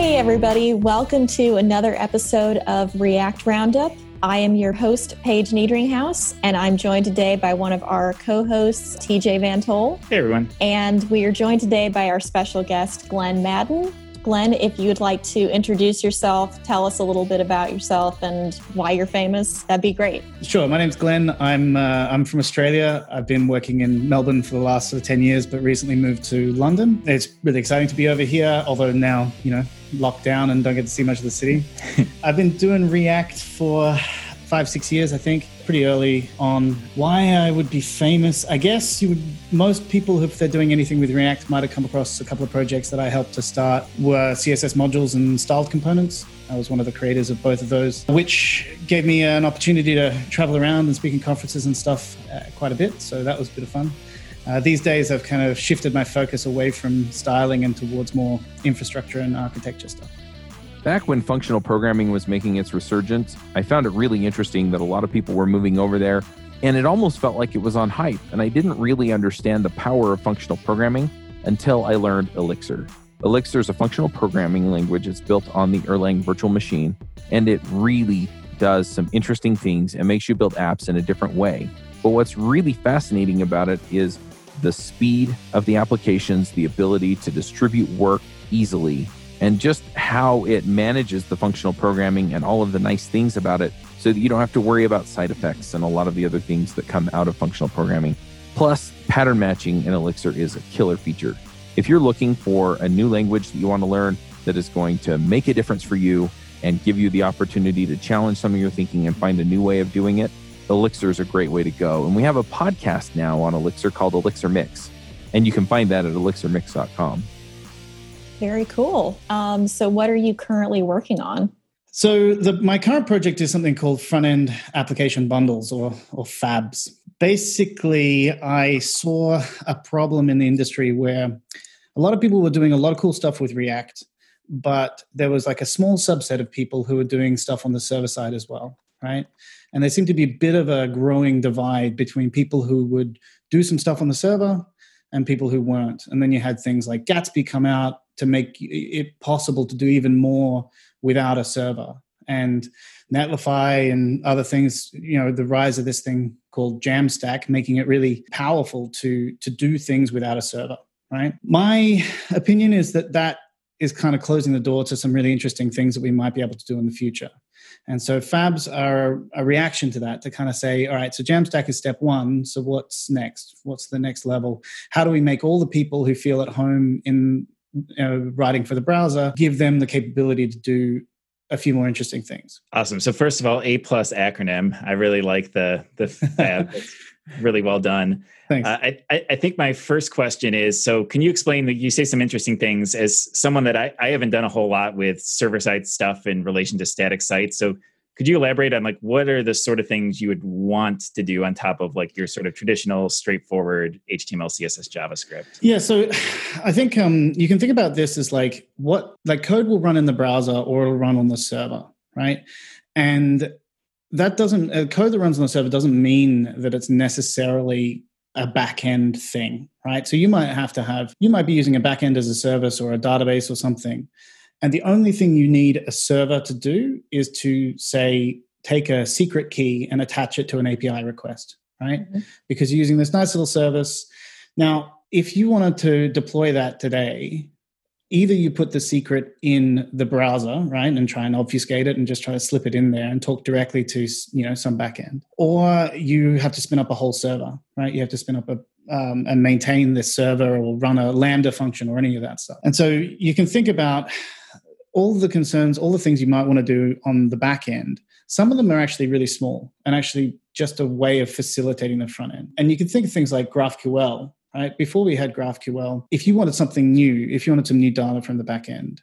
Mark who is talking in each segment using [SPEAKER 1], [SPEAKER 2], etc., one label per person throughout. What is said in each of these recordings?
[SPEAKER 1] Hey, everybody. Welcome to another episode of React Round Up. I am your host, Paige Niedringhaus, and I'm joined today by one of our co hosts, TJ VanToll.
[SPEAKER 2] Hey, everyone.
[SPEAKER 1] And we are joined today by our special guest, Glen Maddern. Glen, if you would like to introduce yourself, tell us a little bit about yourself and why you're famous, that'd be great.
[SPEAKER 2] Sure. My name's Glen. I'm uh, I'm from Australia. I've been working in Melbourne for the last sort of ten years, but recently moved to London. It's really exciting to be over here, although now you know locked down and don't get to see much of the city. I've been doing React for five, six years, I think, pretty early on. Why I would be famous, I guess you would, most people, who if they're doing anything with React, might have come across a couple of projects that I helped to start were CSS modules and styled components. I was one of the creators of both of those, which gave me an opportunity to travel around and speak in conferences and stuff uh, quite a bit. So that was a bit of fun. Uh, these days, I've kind of shifted my focus away from styling and towards more infrastructure and architecture stuff.
[SPEAKER 3] Back when functional programming was making its resurgence, I found it really interesting that a lot of people were moving over there, and it almost felt like it was on hype. And I didn't really understand the power of functional programming until I learned Elixir. Elixir is a functional programming language. It's built on the Erlang virtual machine, and it really does some interesting things and makes you build apps in a different way. But what's really fascinating about it is the speed of the applications, the ability to distribute work easily, and just how it manages the functional programming and all of the nice things about it so that you don't have to worry about side effects and a lot of the other things that come out of functional programming. Plus, pattern matching in Elixir is a killer feature. If you're looking for a new language that you want to learn that is going to make a difference for you and give you the opportunity to challenge some of your thinking and find a new way of doing it, Elixir is a great way to go. And we have a podcast now on Elixir called Elixir Mix, and you can find that at elixirmix.com.
[SPEAKER 1] Very cool. Um, so, what are you currently working on?
[SPEAKER 2] So, the, my current project is something called front end application bundles or, or FABs. Basically, I saw a problem in the industry where a lot of people were doing a lot of cool stuff with React, but there was like a small subset of people who were doing stuff on the server side as well, right? And there seemed to be a bit of a growing divide between people who would do some stuff on the server and people who weren't. And then you had things like Gatsby come out to make it possible to do even more without a server. And Netlify and other things, you know, the rise of this thing called Jamstack, making it really powerful to to do things without a server. Right. My opinion is that that is kind of closing the door to some really interesting things that we might be able to do in the future. And so fabs are a reaction to that to kind of say, all right, so Jamstack is step one. So what's next? What's the next level? How do we make all the people who feel at home in uh, writing for the browser, give them the capability to do a few more interesting things.
[SPEAKER 4] Awesome. So first of all, A plus acronym. I really like the the fab. Really well done.
[SPEAKER 2] Thanks.
[SPEAKER 4] Uh, I, I think my first question is so can you explain that you say some interesting things as someone that I, I haven't done a whole lot with server side stuff in relation to static sites. So could you elaborate on like what are the sort of things you would want to do on top of like your sort of traditional straightforward html css javascript
[SPEAKER 2] yeah so i think um, you can think about this as like what like code will run in the browser or it'll run on the server right and that doesn't uh, code that runs on the server doesn't mean that it's necessarily a back end thing right so you might have to have you might be using a backend as a service or a database or something and the only thing you need a server to do is to say, take a secret key and attach it to an API request, right? Mm-hmm. Because you're using this nice little service. Now, if you wanted to deploy that today, either you put the secret in the browser, right, and try and obfuscate it and just try to slip it in there and talk directly to, you know, some backend, or you have to spin up a whole server, right? You have to spin up a um, and maintain this server or run a Lambda function or any of that stuff. And so you can think about all the concerns, all the things you might want to do on the back end, some of them are actually really small and actually just a way of facilitating the front end. And you can think of things like GraphQL, right? Before we had GraphQL, if you wanted something new, if you wanted some new data from the back end,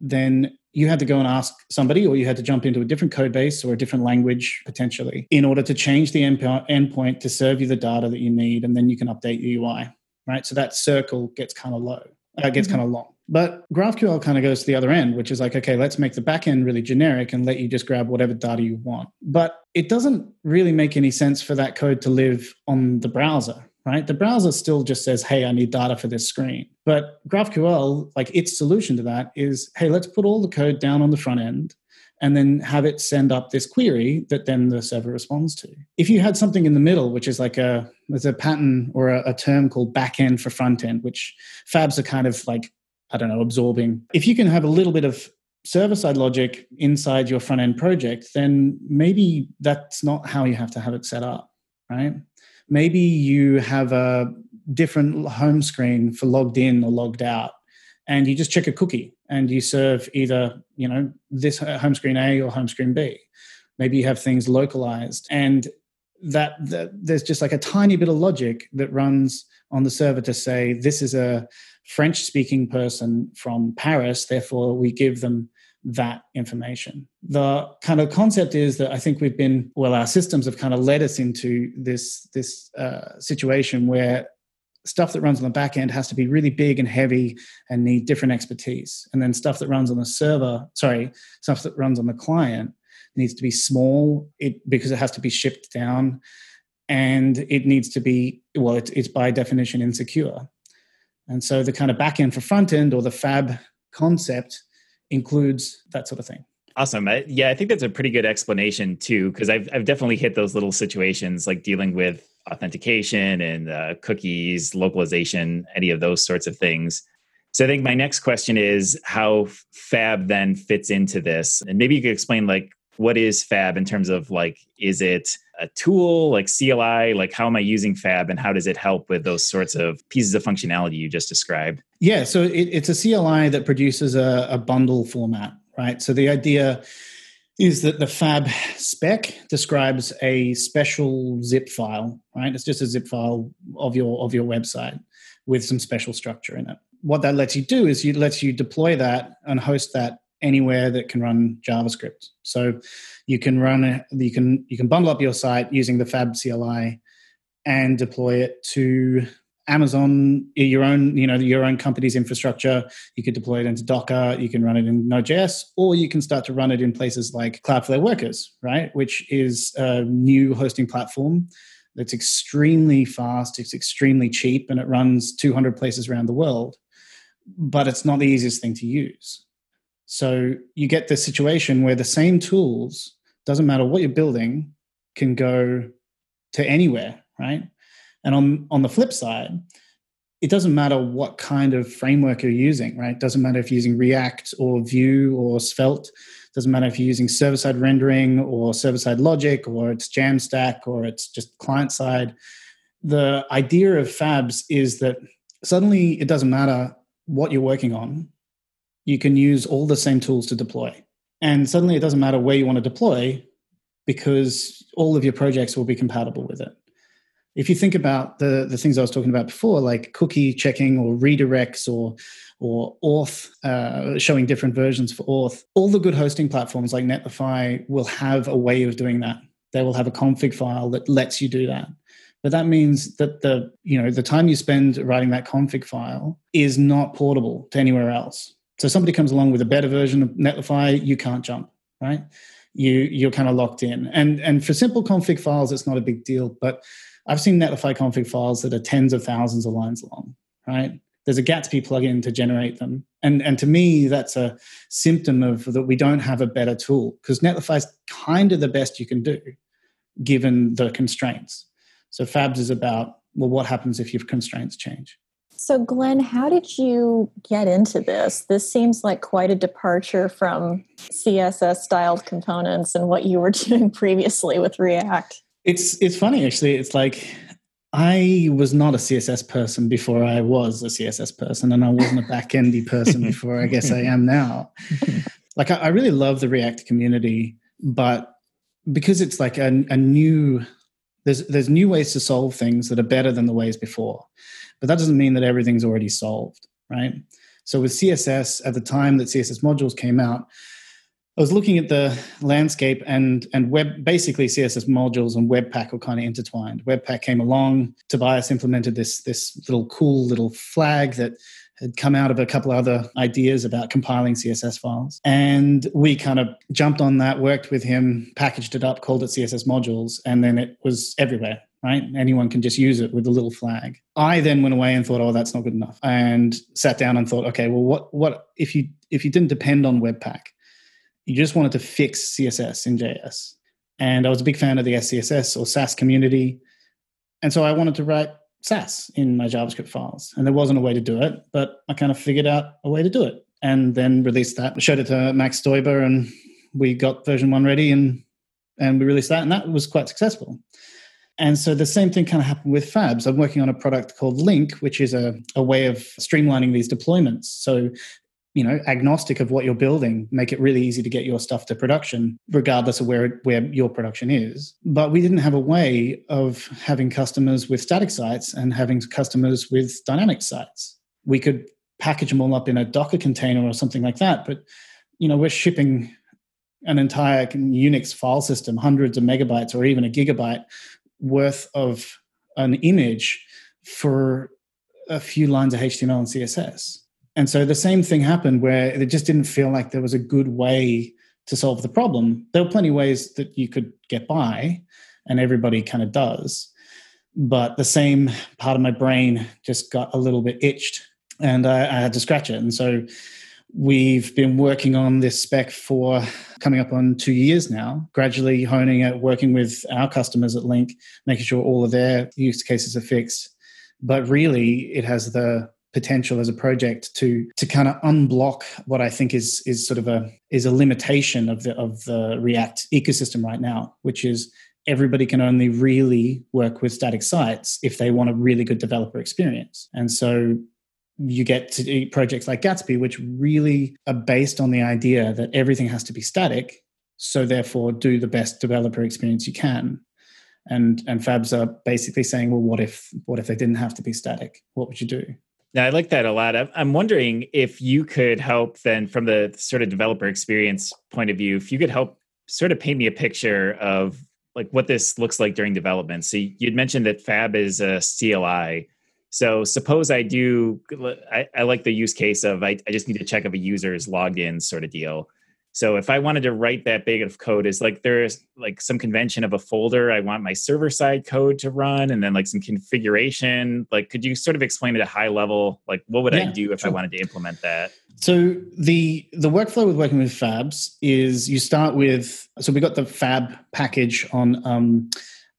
[SPEAKER 2] then you had to go and ask somebody, or you had to jump into a different code base or a different language potentially in order to change the endpoint to serve you the data that you need. And then you can update the UI, right? So that circle gets kind of low, uh, gets mm-hmm. kind of long. But GraphQL kind of goes to the other end, which is like, okay, let's make the backend really generic and let you just grab whatever data you want. But it doesn't really make any sense for that code to live on the browser, right? The browser still just says, hey, I need data for this screen. But GraphQL, like its solution to that is, hey, let's put all the code down on the front end and then have it send up this query that then the server responds to. If you had something in the middle, which is like a there's a pattern or a, a term called back end for front end, which fabs are kind of like I don't know absorbing. If you can have a little bit of server side logic inside your front end project, then maybe that's not how you have to have it set up, right? Maybe you have a different home screen for logged in or logged out, and you just check a cookie and you serve either you know this home screen A or home screen B. Maybe you have things localized, and that, that there's just like a tiny bit of logic that runs on the server to say this is a French speaking person from Paris, therefore we give them that information. The kind of concept is that I think we've been well, our systems have kind of led us into this this uh, situation where stuff that runs on the back end has to be really big and heavy and need different expertise, and then stuff that runs on the server, sorry, stuff that runs on the client needs to be small it because it has to be shipped down and it needs to be well it's, it's by definition insecure and so the kind of back end for front end or the fab concept includes that sort of thing.
[SPEAKER 4] Awesome. I, yeah, I think that's a pretty good explanation too, because I've I've definitely hit those little situations like dealing with authentication and uh, cookies, localization, any of those sorts of things. So I think my next question is how Fab then fits into this, and maybe you could explain like what is fab in terms of like is it a tool like cli like how am i using fab and how does it help with those sorts of pieces of functionality you just described?
[SPEAKER 2] Yeah so it, it's a cli that produces a, a bundle format right? So the idea is that the fab spec describes a special zip file right? It's just a zip file of your of your website with some special structure in it. What that lets you do is it lets you deploy that and host that anywhere that can run JavaScript. So you can run you can you can bundle up your site using the Fab CLI and deploy it to Amazon, your own, you know, your own company's infrastructure. You could deploy it into Docker. You can run it in Node.js, or you can start to run it in places like Cloudflare Workers, right? Which is a new hosting platform that's extremely fast. It's extremely cheap, and it runs 200 places around the world. But it's not the easiest thing to use. So you get this situation where the same tools, doesn't matter what you're building, can go to anywhere, right? And on, on the flip side, it doesn't matter what kind of framework you're using, right? It doesn't matter if you're using React or Vue or Svelte. It doesn't matter if you're using server side rendering or server side logic or it's Jamstack or it's just client side. The idea of Fabs is that suddenly it doesn't matter what you're working on you can use all the same tools to deploy. And suddenly it doesn't matter where you want to deploy because all of your projects will be compatible with it. If you think about the, the things I was talking about before, like cookie checking or redirects or or auth, uh, showing different versions for auth, all the good hosting platforms like Netlify will have a way of doing that. They will have a config file that lets you do that. But that means that the you know the time you spend writing that config file is not portable to anywhere else. So somebody comes along with a better version of Netlify, you can't jump, right? You you're kind of locked in. And and for simple config files, it's not a big deal. But I've seen Netlify config files that are tens of thousands of lines long, right? There's a Gatsby plugin to generate them. And, and to me, that's a symptom of that we don't have a better tool because Netlify is kind of the best you can do given the constraints. So Fabs is about, well, what happens if your constraints change?
[SPEAKER 1] So, Glen, how did you get into this? This seems like quite a departure from CSS styled components and what you were doing previously with React.
[SPEAKER 2] It's it's funny actually. It's like I was not a CSS person before I was a CSS person, and I wasn't a backendy person before I guess I am now. Like I, I really love the React community, but because it's like a, a new there's there's new ways to solve things that are better than the ways before but that doesn't mean that everything's already solved, right? So with CSS, at the time that CSS modules came out, I was looking at the landscape and and web basically CSS modules and Webpack were kind of intertwined. Webpack came along, Tobias implemented this this little cool little flag that had come out of a couple other ideas about compiling CSS files. And we kind of jumped on that, worked with him, packaged it up, called it CSS modules, and then it was everywhere right? Anyone can just use it with a little flag. I then went away and thought, oh, that's not good enough, and sat down and thought, okay, well, what what if you if you didn't depend on Webpack, you just wanted to fix CSS in JS, and I was a big fan of the SCSS or Sass community, and so I wanted to write Sass in my JavaScript files, and there wasn't a way to do it, but I kind of figured out a way to do it, and then released that, showed it to Max Stoiber, and we got version one ready, and and we released that, and that was quite successful. And so the same thing kind of happened with Fabs. I'm working on a product called Linc, which is a, a way of streamlining these deployments. So, you know, agnostic of what you're building, make it really easy to get your stuff to production, regardless of where, where your production is. But we didn't have a way of having customers with static sites and having customers with dynamic sites. We could package them all up in a Docker container or something like that. But, you know, we're shipping an entire Unix file system, hundreds of megabytes or even a gigabyte worth of an image for a few lines of HTML and CSS. And so the same thing happened where it just didn't feel like there was a good way to solve the problem. There were plenty of ways that you could get by, and everybody kind of does. But the same part of my brain just got a little bit itched and I, I had to scratch it. And so We've been working on this spec for coming up on two years now, gradually honing it, working with our customers at Linc, making sure all of their use cases are fixed. But really, it has the potential as a project to to kind of unblock what I think is is sort of a is a limitation of the of the React ecosystem right now, which is everybody can only really work with static sites if they want a really good developer experience. And so you get to projects like Gatsby, which really are based on the idea that everything has to be static. So therefore, do the best developer experience you can. And and Fabs are basically saying, well, what if what if they didn't have to be static? What would you do?
[SPEAKER 4] Now, I like that a lot. I'm wondering if you could help then, from the sort of developer experience point of view, if you could help sort of paint me a picture of like what this looks like during development. So you'd mentioned that Fab is a CLI. So suppose I do, I, I like the use case of I, I, just need to check if a user is logged in sort of deal. So if I wanted to write that big of code, is like there's like some convention of a folder. I want my server side code to run, and then like some configuration. Like, could you sort of explain at a high level, like what would yeah, I do if sure. I wanted to implement that?
[SPEAKER 2] So the the workflow with working with Fabs is you start with so we got the Fab package on um,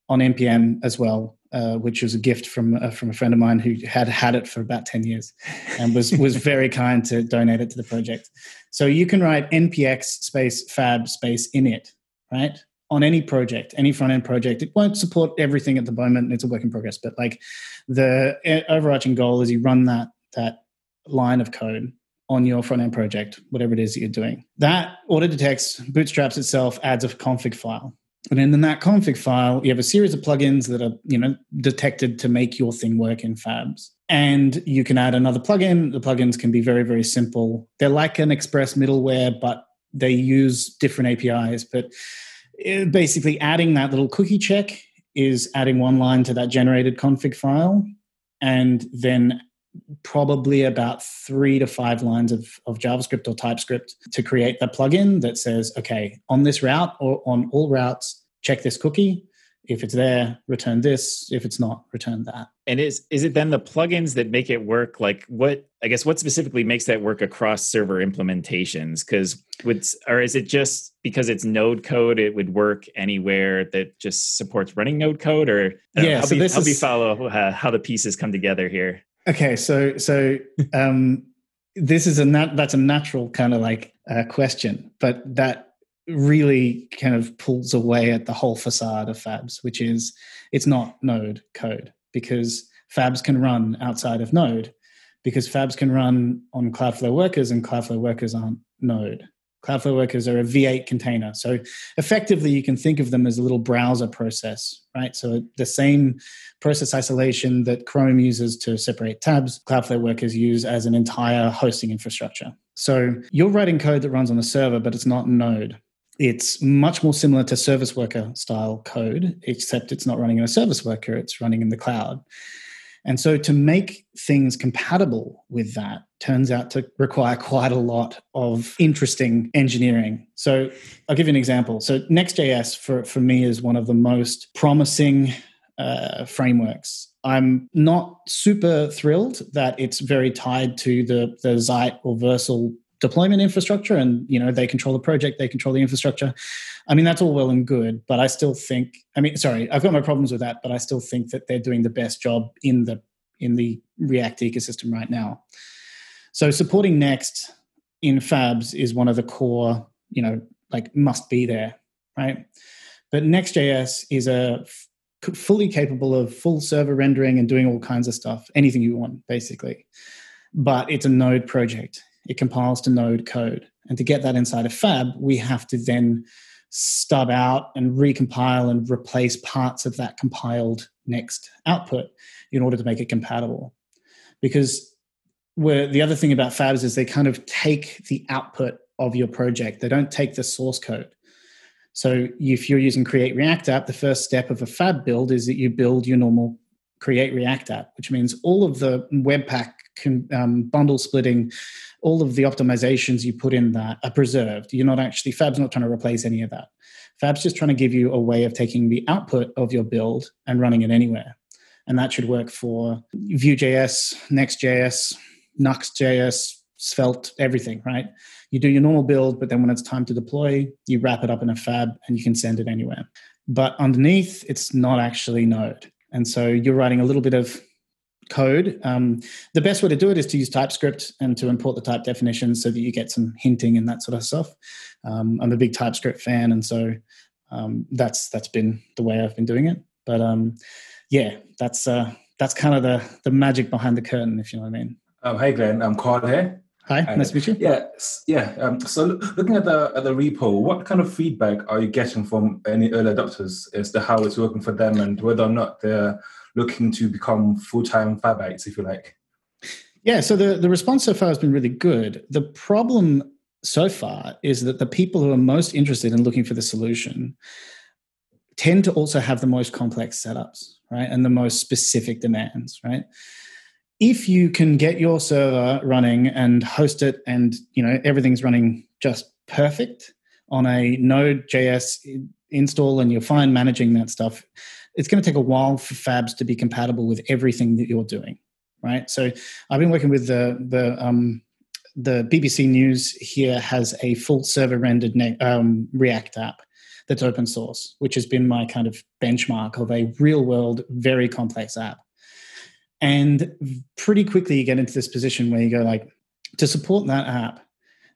[SPEAKER 2] on npm as well uh, which was a gift from uh, from a friend of mine who had had it for about ten years, and was was very kind to donate it to the project. So you can write npx space fab space init right on any project, any front end project. It won't support everything at the moment; it's a work in progress. But like the uh, overarching goal is you run that that line of code on your front end project, whatever it is that you're doing. That auto detects, bootstraps itself, adds a config file. And then in that config file, you have a series of plugins that are, you know, detected to make your thing work in Fabs. And you can add another plugin. The plugins can be very, very simple. They're like an Express middleware, but they use different APIs. But eh, basically, adding that little cookie check is adding one line to that generated config file, and then probably about three to five lines of, of JavaScript or TypeScript to create the plugin that says, okay, on this route or on all routes, check this cookie. If it's there, return this. If it's not, return that.
[SPEAKER 4] And is is it then the plugins that make it work? Like what I guess what specifically makes that work across server implementations? Because would or is it just because it's Node code, it would work anywhere that just supports running Node code? Or
[SPEAKER 2] yeah,
[SPEAKER 4] know,
[SPEAKER 2] so
[SPEAKER 4] me,
[SPEAKER 2] this
[SPEAKER 4] help
[SPEAKER 2] is,
[SPEAKER 4] me follow uh, how the pieces come together here.
[SPEAKER 2] Okay, so so um, this is a nat- that's a natural kind of like uh, question, but that really kind of pulls away at the whole facade of Fabs, which is it's not Node code because Fabs can run outside of Node because Fabs can run on Cloudflare workers and Cloudflare workers aren't Node. Cloudflare workers are a V8 container. So effectively, you can think of them as a little browser process, right? So the same process isolation that Chrome uses to separate tabs, Cloudflare workers use as an entire hosting infrastructure. So you're writing code that runs on a server, but it's not Node. It's much more similar to service worker style code, except it's not running in a service worker, it's running in the cloud. And so to make things compatible with that turns out to require quite a lot of interesting engineering. So I'll give you an example. So Next.js for, for me is one of the most promising uh, frameworks. I'm not super thrilled that it's very tied to the the Zeit or Vercel deployment infrastructure, and you know they control the project, they control the infrastructure. I mean that's all well and good, but I still think. I mean, sorry, I've got my problems with that, but I still think that they're doing the best job in the in the React ecosystem right now. So supporting Next in Fabs is one of the core, you know, like must be there, right? But Next.js is a f- fully capable of full server rendering and doing all kinds of stuff, anything you want, basically. But it's a Node project. It compiles to Node code. And to get that inside of Fab, we have to then stub out and recompile and replace parts of that compiled next output in order to make it compatible. Because where the other thing about fabs is they kind of take the output of your project. They don't take the source code. So if you're using Create React app, the first step of a fab build is that you build your normal Create React app, which means all of the Webpack um, bundle splitting, all of the optimizations you put in that are preserved. You're not actually Fab's not trying to replace any of that. Fab's just trying to give you a way of taking the output of your build and running it anywhere. And that should work for Vue.js, Next.js, Nuxt.js, Svelte, everything, right? You do your normal build, but then when it's time to deploy, you wrap it up in a fab and you can send it anywhere. But underneath, it's not actually Node. And so you're writing a little bit of code. Um, the best way to do it is to use TypeScript and to import the type definitions so that you get some hinting and that sort of stuff. Um, I'm a big TypeScript fan, and so um, that's that's been the way I've been doing it. But um, yeah, that's uh, that's kind of the the magic behind the curtain, if you know what I mean.
[SPEAKER 5] Um, hey, Glen. I'm Carl here.
[SPEAKER 2] Hi, nice to meet you.
[SPEAKER 5] Yeah, yeah. Um, so, looking at the at the repo, what kind of feedback are you getting from any early adopters as to how it's working for them and whether or not they're looking to become full time fabites, if you like?
[SPEAKER 2] Yeah. So the the response so far has been really good. The problem so far is that the people who are most interested in looking for the solution tend to also have the most complex setups, right, and the most specific demands, right if you can get your server running and host it and you know everything's running just perfect on a node.js install and you're fine managing that stuff it's going to take a while for fabs to be compatible with everything that you're doing right? So i've been working with the the um, the bbc news here has a full server rendered um, react app that's open source which has been my kind of benchmark of a real world very complex app. And pretty quickly, you get into this position where you go like, to support that app,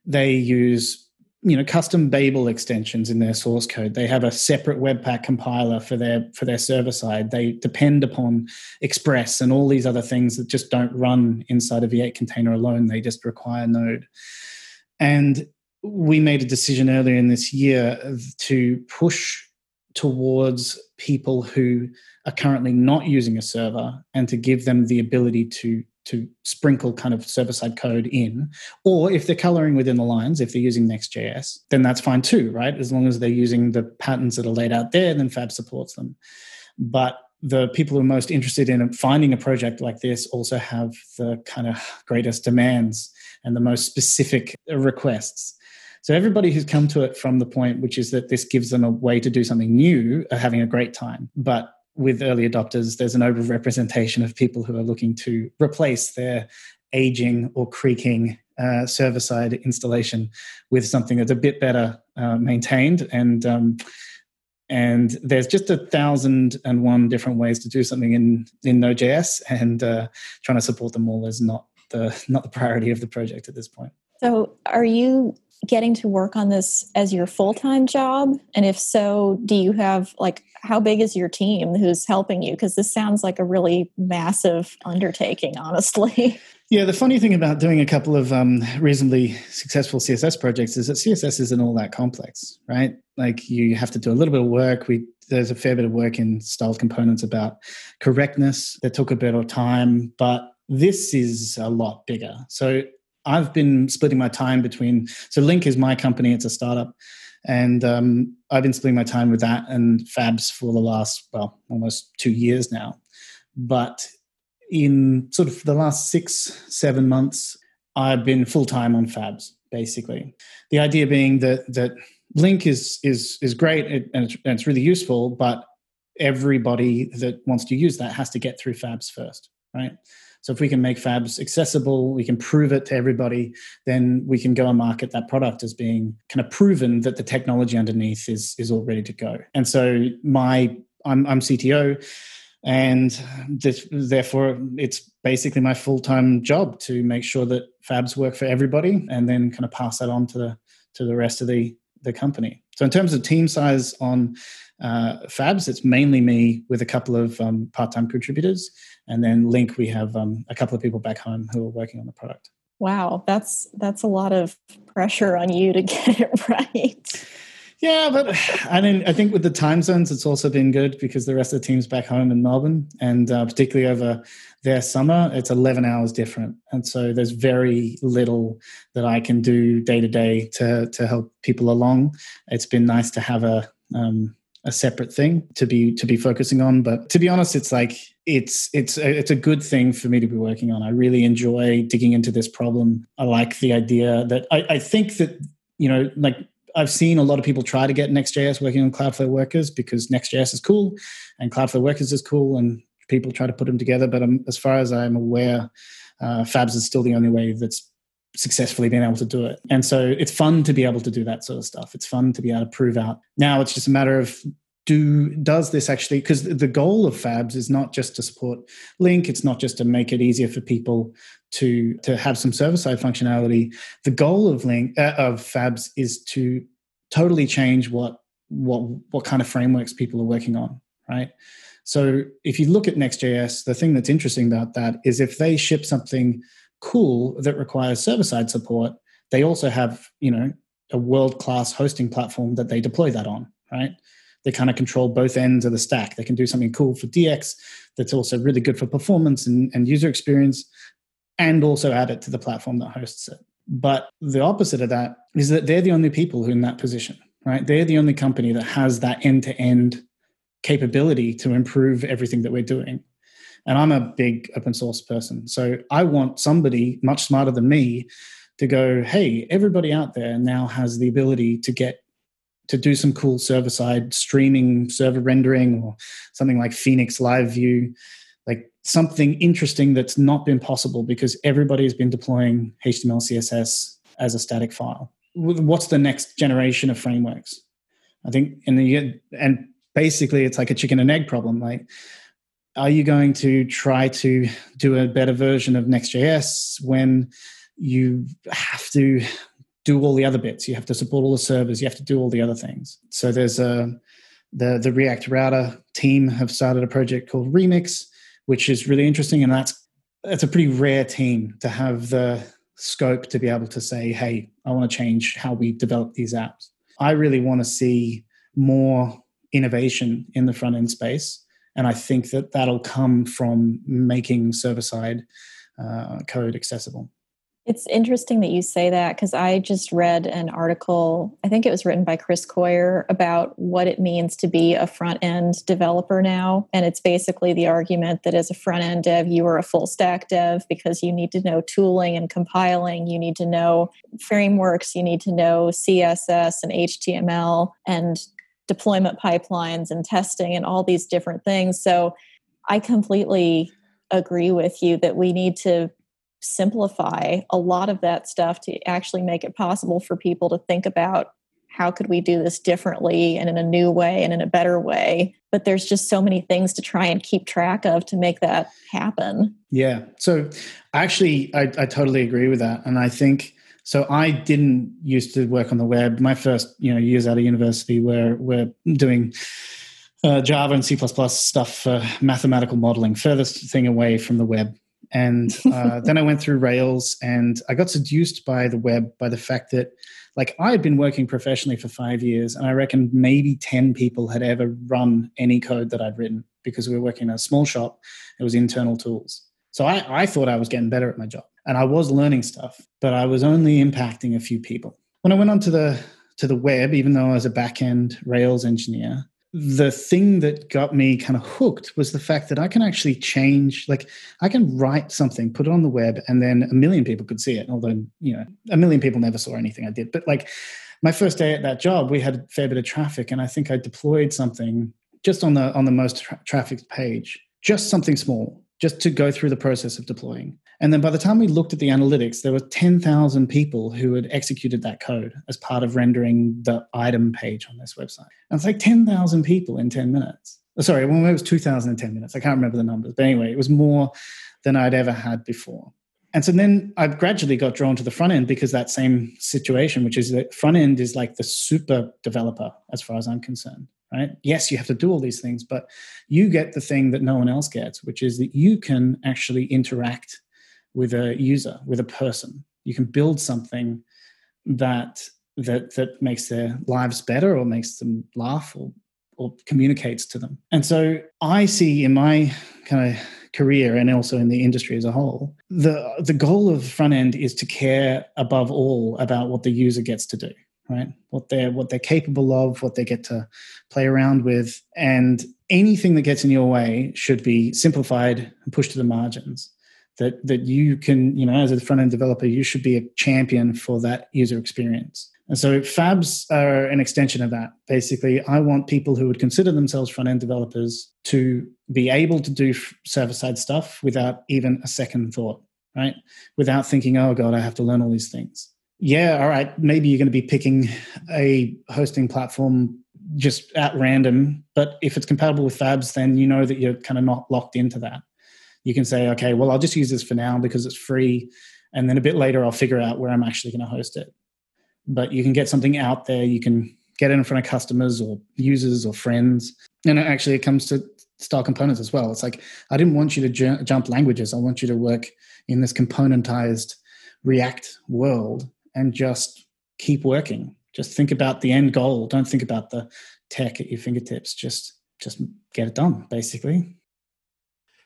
[SPEAKER 2] they use you know custom Babel extensions in their source code. They have a separate Webpack compiler for their for their server side. They depend upon Express and all these other things that just don't run inside a V8 container alone. They just require Node. And we made a decision earlier in this year to push towards people who are currently not using a server and to give them the ability to to sprinkle kind of server side code in or if they're coloring within the lines if they're using next.js then that's fine too right? As long as they're using the patterns that are laid out there then fab supports them. But the people who are most interested in finding a project like this also have the kind of greatest demands and the most specific requests. So everybody who's come to it from the point which is that this gives them a way to do something new are having a great time. But with early adopters, there's an overrepresentation of people who are looking to replace their aging or creaking uh, server side installation with something that's a bit better uh, maintained and um, and there's just a thousand and one different ways to do something in in Node.js, and uh, trying to support them all is not the not the priority of the project at this point.
[SPEAKER 1] So, are you getting to work on this as your full-time job and if so do you have like how big is your team who's helping you? Because this sounds like a really massive undertaking honestly.
[SPEAKER 2] Yeah the funny thing about doing a couple of um, reasonably successful css projects is that css isn't all that complex right? Like you have to do a little bit of work. We there's a fair bit of work in styled components about correctness that took a bit of time but this is a lot bigger. So I've been splitting my time between. So Linc is my company; it's a startup, and um, I've been spending my time with that and Fabs for the last well, almost two years now. But in sort of the last six, seven months, I've been full time on Fabs. Basically, the idea being that that Linc is is is great and it's, and it's really useful, but everybody that wants to use that has to get through Fabs first, right? So if we can make Fabs accessible, we can prove it to everybody, then we can go and market that product as being kind of proven that the technology underneath is is all ready to go. And so my I'm, I'm CTO, and this, therefore it's basically my full time job to make sure that Fabs work for everybody, and then kind of pass that on to the to the rest of the the company. So in terms of team size on uh, Fabs, it's mainly me with a couple of um, part time contributors, and then Linc, we have um, a couple of people back home who are working on the product.
[SPEAKER 1] Wow, that's that's a lot of pressure on you to get it right.
[SPEAKER 2] Yeah, but I mean, I think with the time zones, it's also been good because the rest of the team's back home in Melbourne, and uh, particularly over their summer, it's 11 hours different, and so there's very little that I can do day to day to to help people along. It's been nice to have a um, a separate thing to be to be focusing on. But to be honest it's like it's it's a, it's a good thing for me to be working on. I really enjoy digging into this problem. I like the idea that i, I think that you know like I've seen a lot of people try to get Next.js working on Cloudflare workers because Next.js is cool and Cloudflare workers is cool, and people try to put them together. But um, as far as I'm aware, uh, Fabs is still the only way that's successfully been able to do it. And so it's fun to be able to do that sort of stuff. It's fun to be able to prove out. Now it's just a matter of do does this actually because the goal of fabs is not just to support Linc it's not just to make it easier for people to to have some server side functionality the goal of Linc uh, of fabs is to totally change what what what kind of frameworks people are working on right so if you look at next.js the thing that's interesting about that is if they ship something cool that requires server side support, they also have, you know, a world class hosting platform that they deploy that on, right? They kind of control both ends of the stack. They can do something cool for DX that's also really good for performance and, and user experience, and also add it to the platform that hosts it. But the opposite of that is that they're the only people who are in that position, right? They're the only company that has that end to end capability to improve everything that we're doing. And I'm a big open source person. So I want somebody much smarter than me to go, hey, everybody out there now has the ability to get to do some cool server side streaming, server rendering, or something like Phoenix Live View, like something interesting that's not been possible because everybody has been deploying HTML, CSS as a static file. What's the next generation of frameworks? I think, and and basically it's like a chicken and egg problem. Like are you going to try to do a better version of Next.js when you have to do all the other bits? You have to support all the servers. You have to do all the other things. So there's a the the React Router team have started a project called Remix, which is really interesting, and that's that's a pretty rare team to have the scope to be able to say, "Hey, I want to change how we develop these apps." I really want to see more innovation in the front end space and I think that that'll come from making server side uh, code accessible.
[SPEAKER 1] It's interesting that you say that because I just read an article, I think it was written by Chris Coyier, about what it means to be a front end developer now. And it's basically the argument that as a front end dev, you are a full stack dev because you need to know tooling and compiling, you need to know frameworks, you need to know CSS and HTML and deployment pipelines and testing and all these different things. So I completely agree with you that we need to simplify a lot of that stuff to actually make it possible for people to think about how could we do this differently and in a new way and in a better way. But there's just so many things to try and keep track of to make that happen.
[SPEAKER 2] Yeah. So actually i, I totally agree with that. And i think so I didn't used to work on the web. My first you know years out of university were were doing uh, Java and C stuff for mathematical modeling, furthest thing away from the web. And uh, then I went through Rails, and I got seduced by the web by the fact that, like, I had been working professionally for five years, and I reckon maybe ten people had ever run any code that I'd written because we were working in a small shop. It was internal tools. So I, I thought I was getting better at my job and I was learning stuff, but I was only impacting a few people. When I went onto the to the web, even though I was a back end Rails engineer, the thing that got me kind of hooked was the fact that I can actually change, like I can write something, put it on the web, and then a million people could see it. Although, you know, a million people never saw anything I did. But like my first day at that job, we had a fair bit of traffic, and I think I deployed something just on the on the most tra- trafficked page, just something small, just to go through the process of deploying. And then by the time we looked at the analytics, there were 10,000 people who had executed that code as part of rendering the item page on this website. And it's like 10,000 people in 10 minutes. Oh, sorry, well, it was 2010 minutes. I can't remember the numbers. But anyway, it was more than I'd ever had before. And so then I gradually got drawn to the front end because that same situation, which is that front end is like the super developer as far as I'm concerned, right? Yes, you have to do all these things, but you get the thing that no one else gets, which is that you can actually interact with a user, with a person. You can build something that that that makes their lives better or makes them laugh or or communicates to them. And so I see in my kind of career and also in the industry as a whole, the the goal of front end is to care above all about what the user gets to do, right? What they're what they're capable of, what they get to play around with, and anything that gets in your way should be simplified and pushed to the margins that that you can you know as a front end developer you should be a champion for that user experience. And so fabs are an extension of that. Basically i want people who would consider themselves front end developers to be able to do server side stuff without even a second thought right? Without thinking oh god i have to learn all these things. Yeah all right maybe you're going to be picking a hosting platform just at random but if it's compatible with fabs then you know that you're kind of not locked into that you can say, okay, well, I'll just use this for now because it's free. And then a bit later, I'll figure out where I'm actually going to host it. But you can get something out there. You can get it in front of customers or users or friends. And actually, it comes to style components as well. It's like, I didn't want you to ju- jump languages. I want you to work in this componentized React world and just keep working. Just think about the end goal. Don't think about the tech at your fingertips. Just just get it done, basically.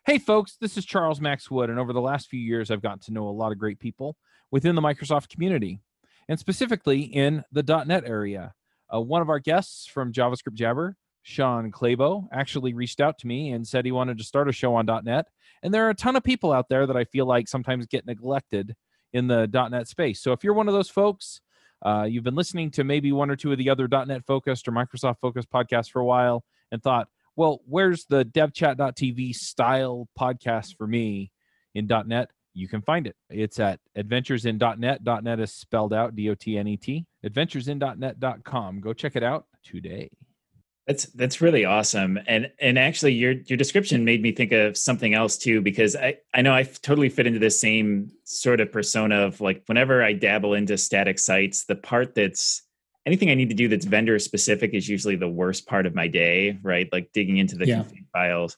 [SPEAKER 3] Hey, folks, this is Charles Max Wood, and over the last few years, I've gotten to know a lot of great people within the Microsoft community, and specifically in the .NET area. Uh, one of our guests from JavaScript Jabber, Shawn Clabough, actually reached out to me and said he wanted to start a show on .NET. And there are a ton of people out there that I feel like sometimes get neglected in the .NET space. So if you're one of those folks, uh, you've been listening to maybe one or two of the other .NET focused or Microsoft focused podcasts for a while and thought, well, where's the devchat.tv style podcast for me in .NET? You can find it. It's at adventuresin.net. .NET is spelled out D-O-T-N-E-T. Adventuresindotnet.com. Go check it out today.
[SPEAKER 4] That's that's really awesome. And and actually your your description made me think of something else too because I I know I totally fit into the same sort of persona of like whenever I dabble into static sites, the part that's anything I need to do that's vendor specific is usually the worst part of my day, right? Like digging into the yeah. files.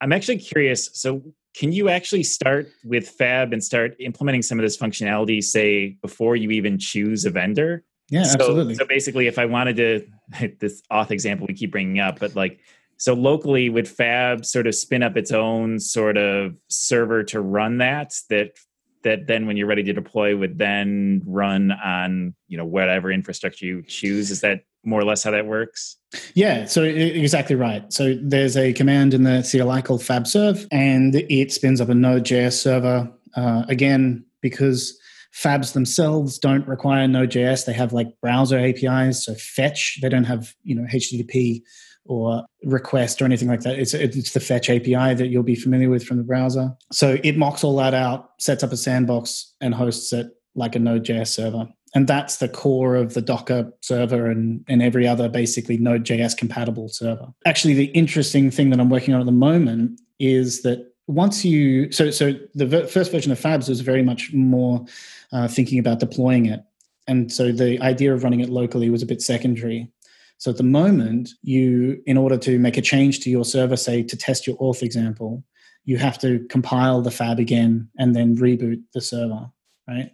[SPEAKER 4] I'm actually curious. So, can you actually start with Fab and start implementing some of this functionality, say, before you even choose a vendor?
[SPEAKER 2] Yeah,
[SPEAKER 4] so,
[SPEAKER 2] absolutely.
[SPEAKER 4] So, basically, if I wanted to, this auth example we keep bringing up, but like, so locally would Fab sort of spin up its own sort of server to run that, that that then when you're ready to deploy would then run on you know whatever infrastructure you choose. Is that more or less how that works?
[SPEAKER 2] Yeah so exactly right. So there's a command in the cli called fabserve and it spins up a node.js server uh, again because fabs themselves don't require node.js they have like browser apis so fetch they don't have you know http or request or anything like that. It's, it's the fetch API that you'll be familiar with from the browser. So it mocks all that out, sets up a sandbox, and hosts it like a Node.js server. And that's the core of the Docker server and, and every other basically Node.js compatible server. Actually, the interesting thing that I'm working on at the moment is that once you, so, so the first version of Fabs was very much more uh, thinking about deploying it. And so the idea of running it locally was a bit secondary. So at the moment, you, in order to make a change to your server, say to test your auth example, you have to compile the fab again and then reboot the server, right?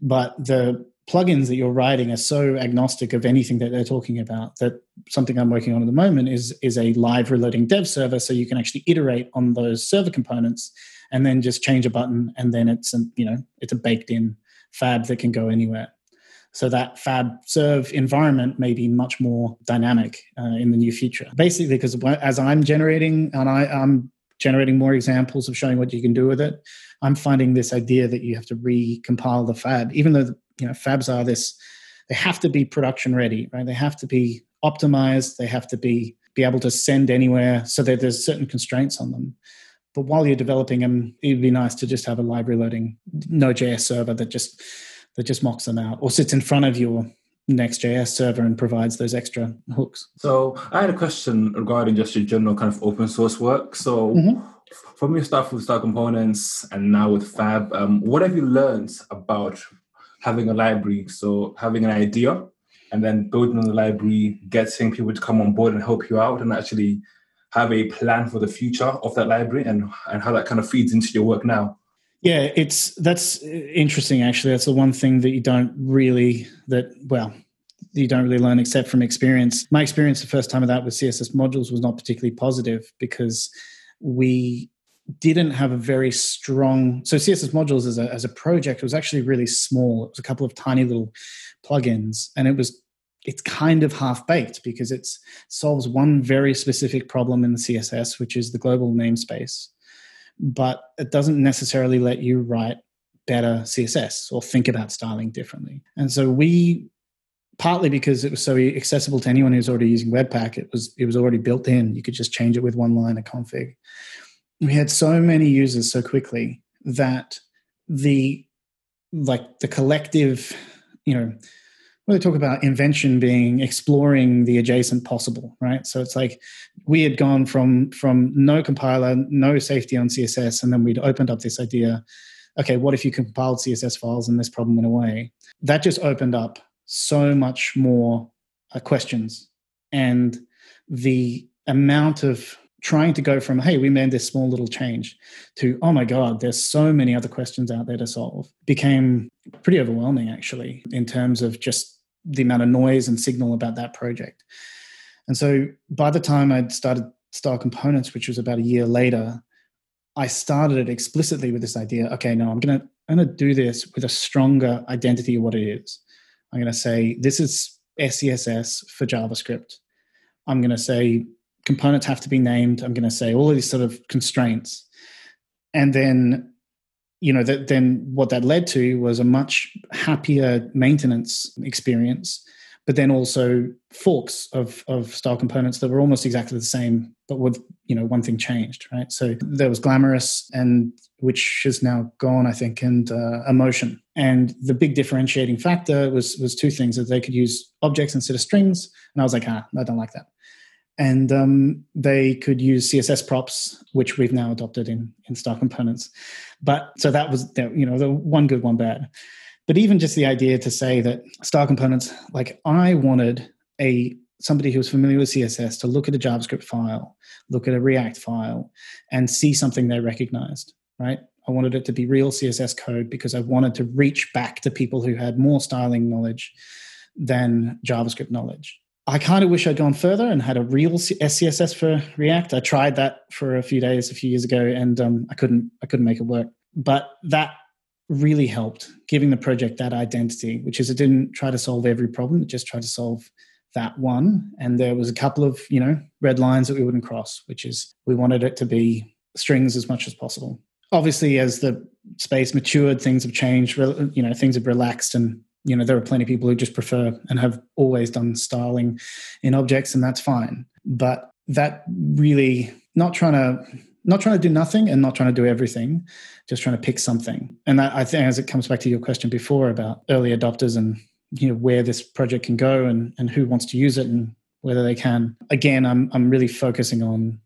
[SPEAKER 2] But the plugins that you're writing are so agnostic of anything that they're talking about that something I'm working on at the moment is is a live reloading dev server, so you can actually iterate on those server components and then just change a button, and then it's a, you know it's a baked in fab that can go anywhere. So that fab serve environment may be much more dynamic uh, in the near future. Basically, because as I'm generating and I, I'm generating more examples of showing what you can do with it, I'm finding this idea that you have to recompile the fab, even though you know fabs are this, they have to be production ready, right? They have to be optimized. They have to be be able to send anywhere so that there's certain constraints on them. But while you're developing them, it'd be nice to just have a live reloading Node.js server that just that just mocks them out or sits in front of your Next.js server and provides those extra hooks.
[SPEAKER 5] So I had a question regarding just your general kind of open source work. So mm-hmm. from your stuff with Styled Components and now with Fab, um, what have you learned about having a library? So having an idea and then building the library, getting people to come on board and help you out and actually have a plan for the future of that library and, and how that kind of feeds into your work now.
[SPEAKER 2] Yeah, it's that's interesting. Actually, that's the one thing that you don't really that well you don't really learn except from experience. My experience the first time of that with CSS modules was not particularly positive because we didn't have a very strong so css modules as a, as a project was actually really small it was a couple of tiny little plugins and it was it's kind of half baked because it solves one very specific problem in the css which is the global namespace but it doesn't necessarily let you write better css or think about styling differently. And so we partly because it was so accessible to anyone who's already using webpack it was it was already built in. You could just change it with one line of config. We had so many users so quickly that the like the collective you know when they talk about invention being exploring the adjacent possible right? So it's like we had gone from from no compiler no safety on css and then we'd opened up this idea okay what if you compiled css files and this problem went away? That just opened up so much more uh, questions. And the amount of trying to go from hey we made this small little change to oh my god there's so many other questions out there to solve became pretty overwhelming actually in terms of just the amount of noise and signal about that project. And so by the time i'd started style components which was about a year later i started it explicitly with this idea okay no i'm gonna i'm gonna do this with a stronger identity of what it is. I'm gonna say this is scss for javascript. I'm gonna say components have to be named. I'm going to say all of these sort of constraints. And then, you know, that then what that led to was a much happier maintenance experience, but then also forks of, of style components that were almost exactly the same, but with, you know, one thing changed, right? So there was glamorous and which is now gone, I think, and uh, emotion. And the big differentiating factor was was two things that they could use objects instead of strings. And I was like, ah, I don't like that and um, they could use css props which we've now adopted in in style components. But so that was you know the one good one bad. But even just the idea to say that styled components like i wanted a somebody who was familiar with css to look at a javascript file look at a react file and see something they recognized right? I wanted it to be real css code because i wanted to reach back to people who had more styling knowledge than javascript knowledge I kind of wish I'd gone further and had a real SCSS for React. I tried that for a few days a few years ago, and um, I couldn't I couldn't make it work. But that really helped giving the project that identity, which is it didn't try to solve every problem; it just tried to solve that one. And there was a couple of you know red lines that we wouldn't cross, which is we wanted it to be strings as much as possible. Obviously, as the space matured, things have changed. You know, things have relaxed and you know there are plenty of people who just prefer and have always done styling in objects and that's fine. But that really not trying to not trying to do nothing and not trying to do everything just trying to pick something. And that i think as it comes back to your question before about early adopters and you know where this project can go and and who wants to use it and whether they can. Again i'm i'm really focusing on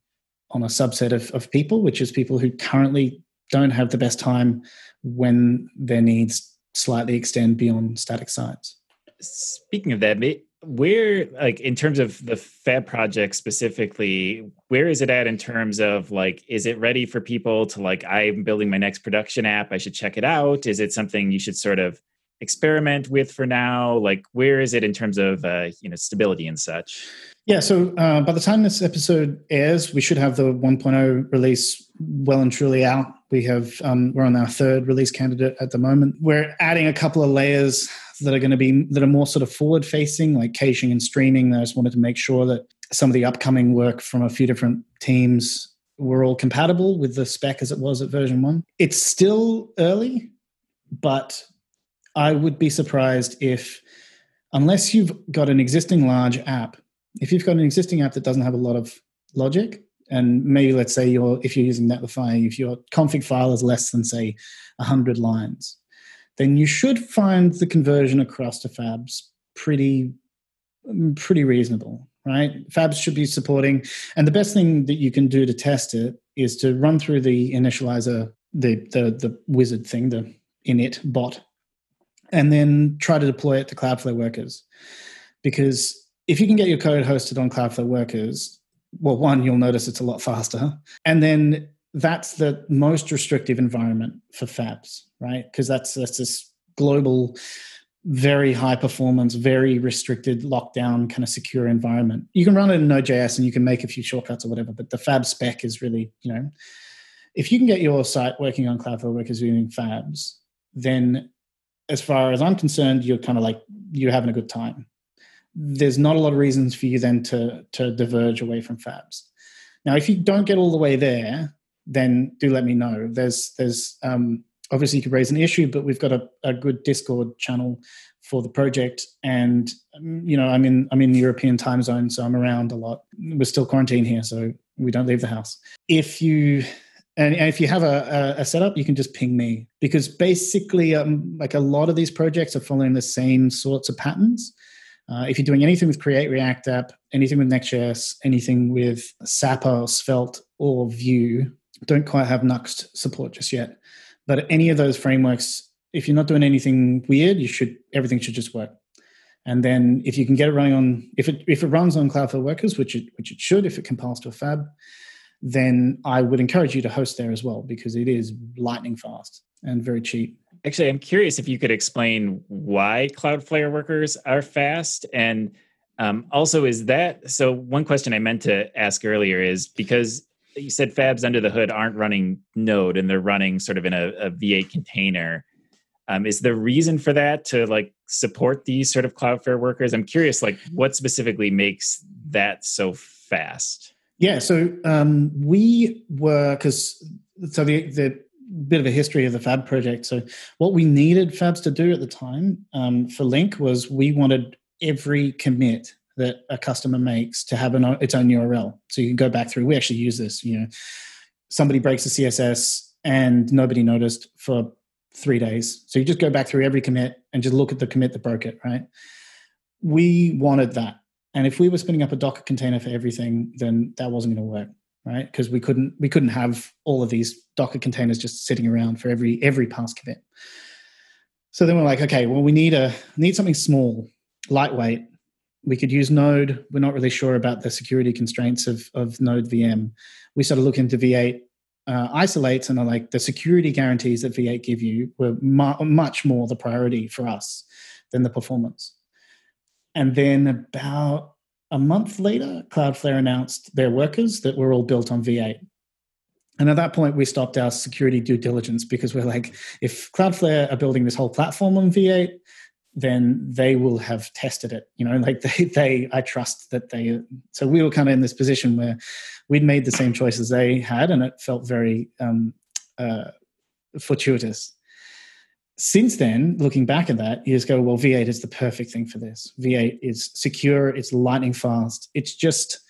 [SPEAKER 2] on a subset of, of people which is people who currently don't have the best time when their needs slightly extend beyond static sites.
[SPEAKER 4] Speaking of that, where like in terms of the fab project specifically where is it at in terms of like is it ready for people to like i'm building my next production app i should check it out? Is it something you should sort of experiment with for now? Like where is it in terms of uh, you know stability and such?
[SPEAKER 2] Yeah so uh, by the time this episode airs we should have the 1.0 release well and truly out we have um, we're on our third release candidate at the moment. We're adding a couple of layers that are going to be that are more sort of forward facing, like caching and streaming. I just wanted to make sure that some of the upcoming work from a few different teams were all compatible with the spec as it was at version one. It's still early, but I would be surprised if, unless you've got an existing large app If you've got an existing app that doesn't have a lot of logic, and maybe let's say you're if you're using Netlify, if your config file is less than say 100 lines, then you should find the conversion across to Fabs pretty pretty reasonable, right? Fabs should be supporting, and the best thing that you can do to test it is to run through the initializer, the the the wizard thing, the init bot, and then try to deploy it to Cloudflare workers. Because if you can get your code hosted on Cloudflare workers, well, one, you'll notice it's a lot faster. And then that's the most restrictive environment for fabs, right? Because that's that's this global, very high performance, very restricted, lockdown kind of secure environment. You can run it in Node.js and you can make a few shortcuts or whatever, but the fab spec is really, you know, if you can get your site working on Cloudflare workers using fabs, then as far as I'm concerned, you're kind of like you're having a good time there's not a lot of reasons for you then to to diverge away from fabs. Now, if you don't get all the way there, then do let me know. There's there's um, obviously you could raise an issue, but we've got a, a good Discord channel for the project, and um, you know I'm in I'm in the European time zone, so I'm around a lot. We're still quarantined here, so we don't leave the house. If you and, if you have a, a, a, setup, you can just ping me because basically, um, like a lot of these projects are following the same sorts of patterns. Uh, if you're doing anything with Create React App, anything with Next.js, anything with Sapper, Svelte, or Vue, don't quite have Nuxt support just yet. But any of those frameworks, if you're not doing anything weird, you should everything should just work. And then if you can get it running on if it if it runs on Cloudflare Workers, which it which it should if it compiles to a fab, then I would encourage you to host there as well because it is lightning fast and very cheap.
[SPEAKER 4] Actually, I'm curious if you could explain why Cloudflare workers are fast. And um, also, is that so? One question I meant to ask earlier is because you said fabs under the hood aren't running Node and they're running sort of in a a V8 container. Um, is the reason for that to like support these sort of Cloudflare workers? I'm curious, like what specifically makes that so fast?
[SPEAKER 2] Yeah, so um, we were because so the the bit of a history of the Fab project. So, what we needed Fabs to do at the time um, for Linc was we wanted every commit that a customer makes to have an, its own URL. So you can go back through. We actually use this. You know, somebody breaks the CSS and nobody noticed for three days. So you just go back through every commit and just look at the commit that broke it. Right? We wanted that, and if we were spinning up a Docker container for everything, then that wasn't going to work right? Because we couldn't we couldn't have all of these Docker containers just sitting around for every every pass commit. So then we're like, okay, well, we need a need something small, lightweight. We could use Node. We're not really sure about the security constraints of of Node VM. We started looking into V8 uh, isolates, and are like the security guarantees that V8 give you were mu- much more the priority for us than the performance. And then about a month later, Cloudflare announced their workers that were all built on V8. And at that point, we stopped our security due diligence because we're like, if Cloudflare are building this whole platform on V8, then they will have tested it. You know, like they, they, I trust that they. So we were kind of in this position where we'd made the same choices they had, and it felt very um, uh, fortuitous since then, looking back at that, you just go, well, V8 is the perfect thing for this. V8 is secure, it's lightning fast. It's just,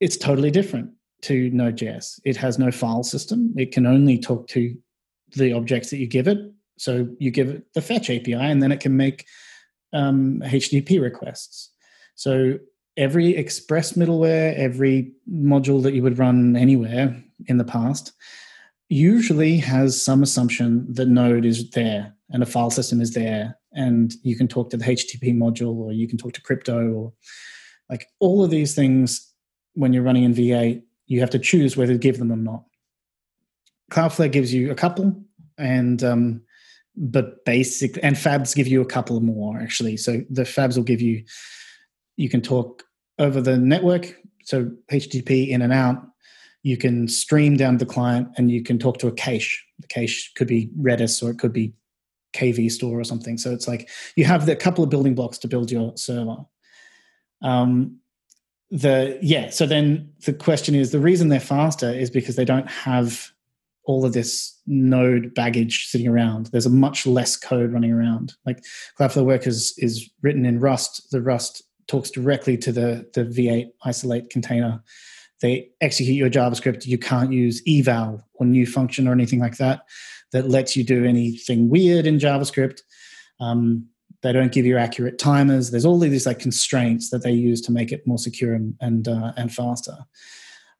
[SPEAKER 2] it's totally different to Node.js. It has no file system. It can only talk to the objects that you give it. So you give it the fetch API, and then it can make um, HTTP requests. So every Express middleware, every module that you would run anywhere in the past usually has some assumption that Node is there and a file system is there, and you can talk to the HTTP module or you can talk to crypto or like all of these things when you're running in V8, you have to choose whether to give them or not. Cloudflare gives you a couple, and um, but basic and Fabs give you a couple more actually. So the Fabs will give you you can talk over the network, so HTTP in and out, you can stream down the client and you can talk to a cache. The cache could be Redis or it could be KV store or something. So it's like you have a couple of building blocks to build your server. Um, the yeah. So then the question is the reason they're faster is because they don't have all of this node baggage sitting around. There's a much less code running around. Like Cloudflare Workers is written in Rust. The Rust talks directly to the, the V8 isolate container. They execute your JavaScript. You can't use eval or new function or anything like that that lets you do anything weird in JavaScript. Um, they don't give you accurate timers. There's all these like constraints that they use to make it more secure and and, uh, and faster.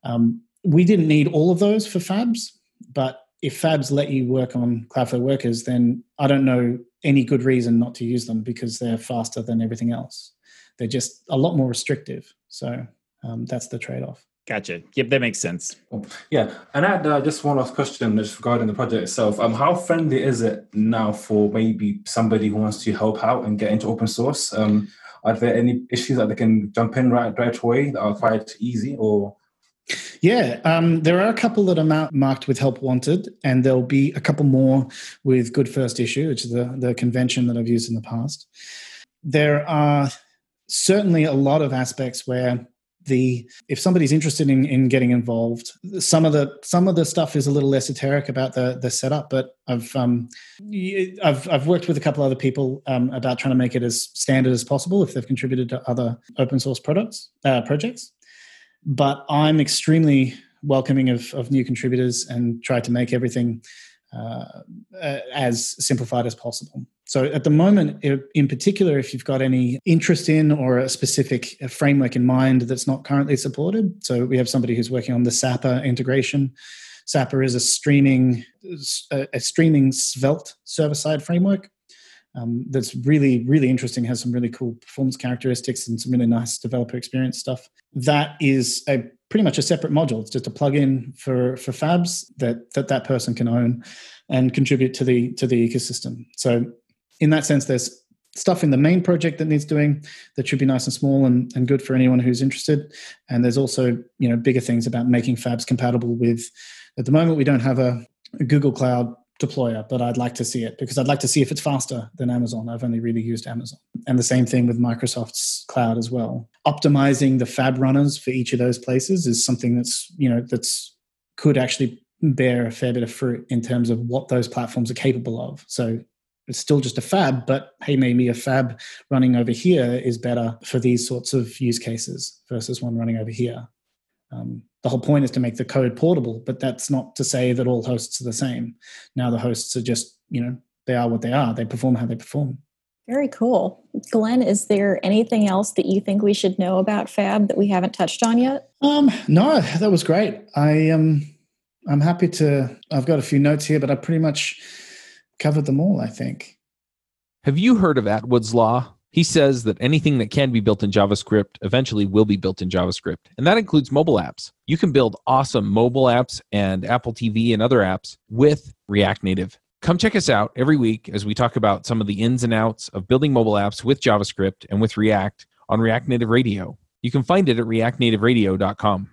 [SPEAKER 2] Um, we didn't need all of those for Fabs, but if Fabs let you work on Cloudflare workers, then I don't know any good reason not to use them because they're faster than everything else. They're just a lot more restrictive. So um, that's the trade off.
[SPEAKER 4] Gotcha. Yep, that makes sense.
[SPEAKER 5] Yeah, and I had uh, just one last question just regarding the project itself. Um, how friendly is it now for maybe somebody who wants to help out and get into open source? Um, are there any issues that they can jump in right right away that are quite easy, or
[SPEAKER 2] yeah, um, there are a couple that are marked with help wanted, and there'll be a couple more with good first issue, which is the, the convention that I've used in the past. There are certainly a lot of aspects where the if somebody's interested in, in getting involved some of the some of the stuff is a little esoteric about the the setup but i've um i've i've worked with a couple other people um, about trying to make it as standard as possible if they've contributed to other open source products uh, projects. But i'm extremely welcoming of, of new contributors and try to make everything uh, as simplified as possible so at the moment, in particular, if you've got any interest in or a specific framework in mind that's not currently supported, so we have somebody who's working on the Sapper integration. Sapper is a streaming a streaming Svelte server side framework um, that's really really interesting. Has some really cool performance characteristics and some really nice developer experience stuff. That is a pretty much a separate module. It's just a plugin for for Fabs that that that person can own and contribute to the to the ecosystem. So in that sense, there's stuff in the main project that needs doing that should be nice and small and, and good for anyone who's interested. And there's also, you know, bigger things about making Fabs compatible with. At the moment, we don't have a, a Google Cloud deployer, but I'd like to see it because I'd like to see if it's faster than Amazon. I've only really used Amazon. And the same thing with Microsoft's cloud as well. Optimizing the fab runners for each of those places is something that's, you know, that's could actually bear a fair bit of fruit in terms of what those platforms are capable of. So it's still just a fab, but hey, maybe a fab running over here is better for these sorts of use cases versus one running over here. Um, the whole point is to make the code portable, but that's not to say that all hosts are the same. Now the hosts are just, you know, they are what they are. They perform how they perform.
[SPEAKER 1] Very cool. Glen, is there anything else that you think we should know about Fab that we haven't touched on yet?
[SPEAKER 2] Um, no, that was great. I um I'm happy to I've got a few notes here, but I pretty much covered them all, I think.
[SPEAKER 3] Have you heard of Atwood's Law? He says that anything that can be built in JavaScript eventually will be built in JavaScript, and that includes mobile apps. You can build awesome mobile apps and Apple TV and other apps with React Native. Come check us out every week as we talk about some of the ins and outs of building mobile apps with JavaScript and with React on React Native Radio. You can find it at reactnativeradio.com.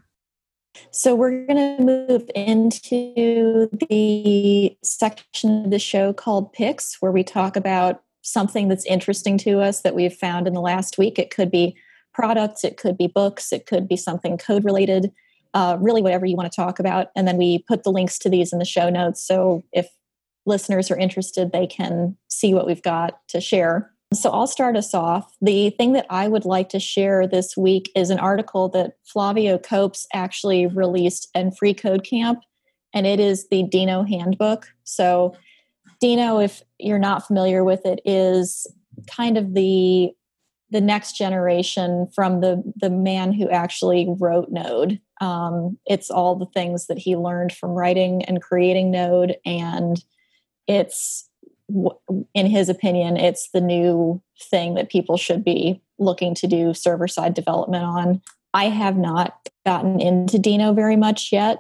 [SPEAKER 1] So we're going to move into the section of the show called Picks, where we talk about something that's interesting to us that we've found in the last week. It could be products, it could be books, it could be something code related, uh, really whatever you want to talk about. And then we put the links to these in the show notes. So if listeners are interested, they can see what we've got to share. So I'll start us off. The thing that I would like to share this week is an article that Flavio Copes actually released in Free Code Camp, and it is the Deno Handbook. So, Deno, if you're not familiar with it, is kind of the the next generation from the the man who actually wrote Node. Um, it's all the things that he learned from writing and creating Node, and it's in his opinion, it's the new thing that people should be looking to do server side development on. I have not gotten into Deno very much yet,